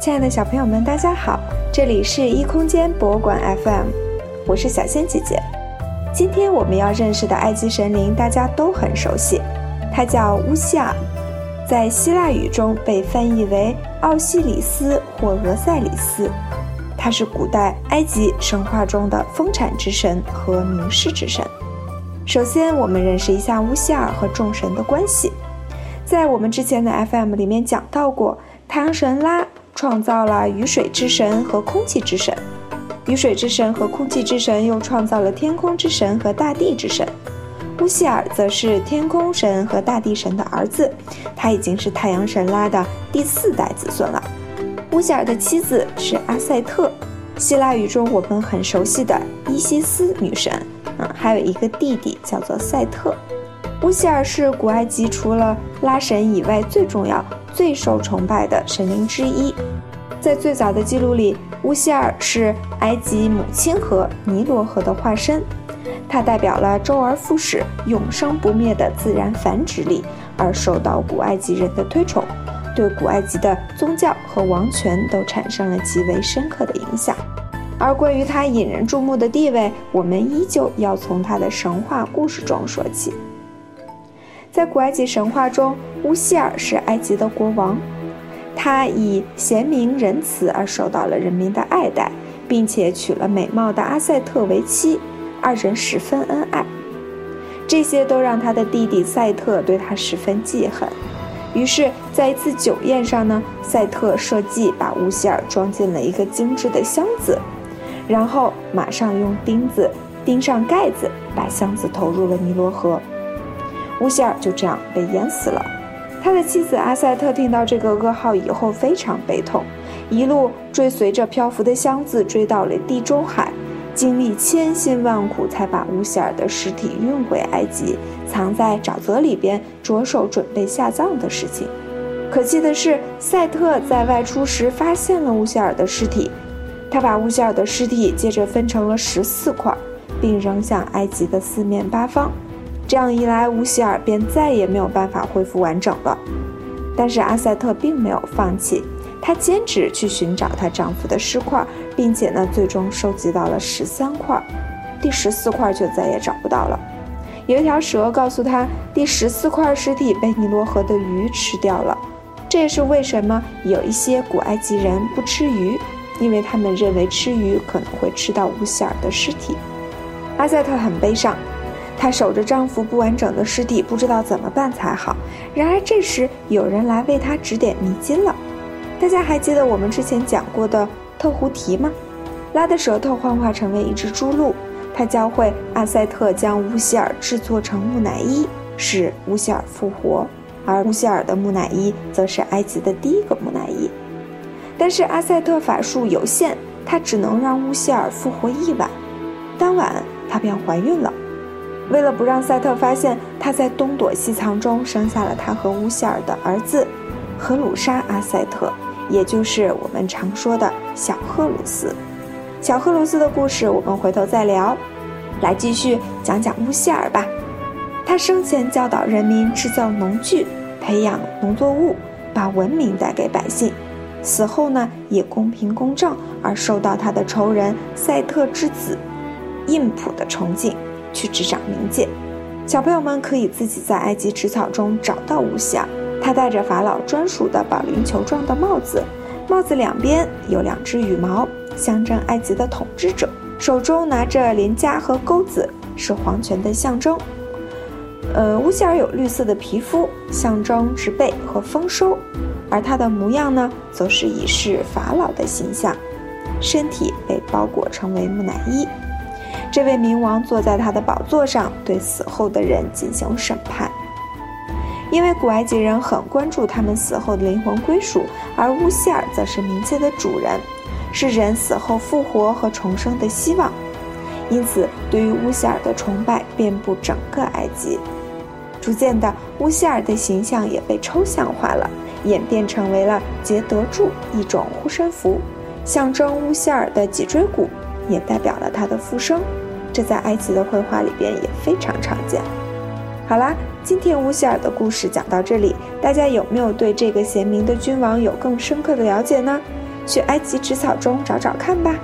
亲爱的小朋友们，大家好，这里是异空间博物馆 FM，我是小仙姐姐。今天我们要认识的埃及神灵，大家都很熟悉，他叫乌西尔，在希腊语中被翻译为奥西里斯或俄塞里斯。他是古代埃及神话中的丰产之神和明示之神。首先，我们认识一下乌西尔和众神的关系。在我们之前的 FM 里面讲到过，太阳神拉创造了雨水之神和空气之神，雨水之神和空气之神又创造了天空之神和大地之神。乌西尔则是天空神和大地神的儿子，他已经是太阳神拉的第四代子孙了。乌西尔的妻子是阿塞特，希腊语中我们很熟悉的伊西斯女神。嗯，还有一个弟弟叫做赛特。乌希尔是古埃及除了拉神以外最重要、最受崇拜的神灵之一。在最早的记录里，乌希尔是埃及母亲河尼罗河的化身，它代表了周而复始、永生不灭的自然繁殖力，而受到古埃及人的推崇，对古埃及的宗教和王权都产生了极为深刻的影响。而关于他引人注目的地位，我们依旧要从他的神话故事中说起。在古埃及神话中，乌希尔是埃及的国王，他以贤明仁慈而受到了人民的爱戴，并且娶了美貌的阿塞特为妻，二人十分恩爱。这些都让他的弟弟赛特对他十分记恨。于是，在一次酒宴上呢，赛特设计把乌希尔装进了一个精致的箱子。然后马上用钉子钉上盖子，把箱子投入了尼罗河。乌希尔就这样被淹死了。他的妻子阿塞特听到这个噩耗以后非常悲痛，一路追随着漂浮的箱子追到了地中海，经历千辛万苦才把乌希尔的尸体运回埃及，藏在沼泽里边，着手准备下葬的事情。可气的是，赛特在外出时发现了乌希尔的尸体。他把乌希尔的尸体接着分成了十四块，并扔向埃及的四面八方。这样一来，乌希尔便再也没有办法恢复完整了。但是阿塞特并没有放弃，她坚持去寻找她丈夫的尸块，并且呢，最终收集到了十三块，第十四块就再也找不到了。有一条蛇告诉她，第十四块尸体被尼罗河的鱼吃掉了。这也是为什么有一些古埃及人不吃鱼。因为他们认为吃鱼可能会吃到乌希尔的尸体，阿塞特很悲伤，她守着丈夫不完整的尸体，不知道怎么办才好。然而这时有人来为她指点迷津了。大家还记得我们之前讲过的特胡提吗？拉的舌头幻化成为一只猪鹿，他教会阿塞特将乌希尔制作成木乃伊，使乌希尔复活。而乌希尔的木乃伊则是埃及的第一个木乃伊。但是阿塞特法术有限，她只能让乌希尔复活一晚。当晚，她便怀孕了。为了不让赛特发现，她在东躲西藏中生下了她和乌希尔的儿子荷鲁沙阿塞特，也就是我们常说的小荷鲁斯。小荷鲁斯的故事我们回头再聊。来继续讲讲乌希尔吧。他生前教导人民制造农具，培养农作物，把文明带给百姓。死后呢，也公平公正，而受到他的仇人赛特之子印普的崇敬，去执掌冥界。小朋友们可以自己在埃及纸草中找到乌西尔，他戴着法老专属的保龄球状的帽子，帽子两边有两只羽毛，象征埃及的统治者，手中拿着镰夹和钩子，是皇权的象征。呃，乌希尔有绿色的皮肤，象征植被和丰收。而他的模样呢，则是以是法老的形象，身体被包裹成为木乃伊。这位冥王坐在他的宝座上，对死后的人进行审判。因为古埃及人很关注他们死后的灵魂归属，而乌希尔则是冥界的主人，是人死后复活和重生的希望。因此，对于乌希尔的崇拜遍布整个埃及。逐渐的，乌希尔的形象也被抽象化了。演变成为了杰德柱一种护身符，象征乌希尔的脊椎骨，也代表了他的复生。这在埃及的绘画里边也非常常见。好啦，今天乌希尔的故事讲到这里，大家有没有对这个贤明的君王有更深刻的了解呢？去埃及纸草中找找看吧。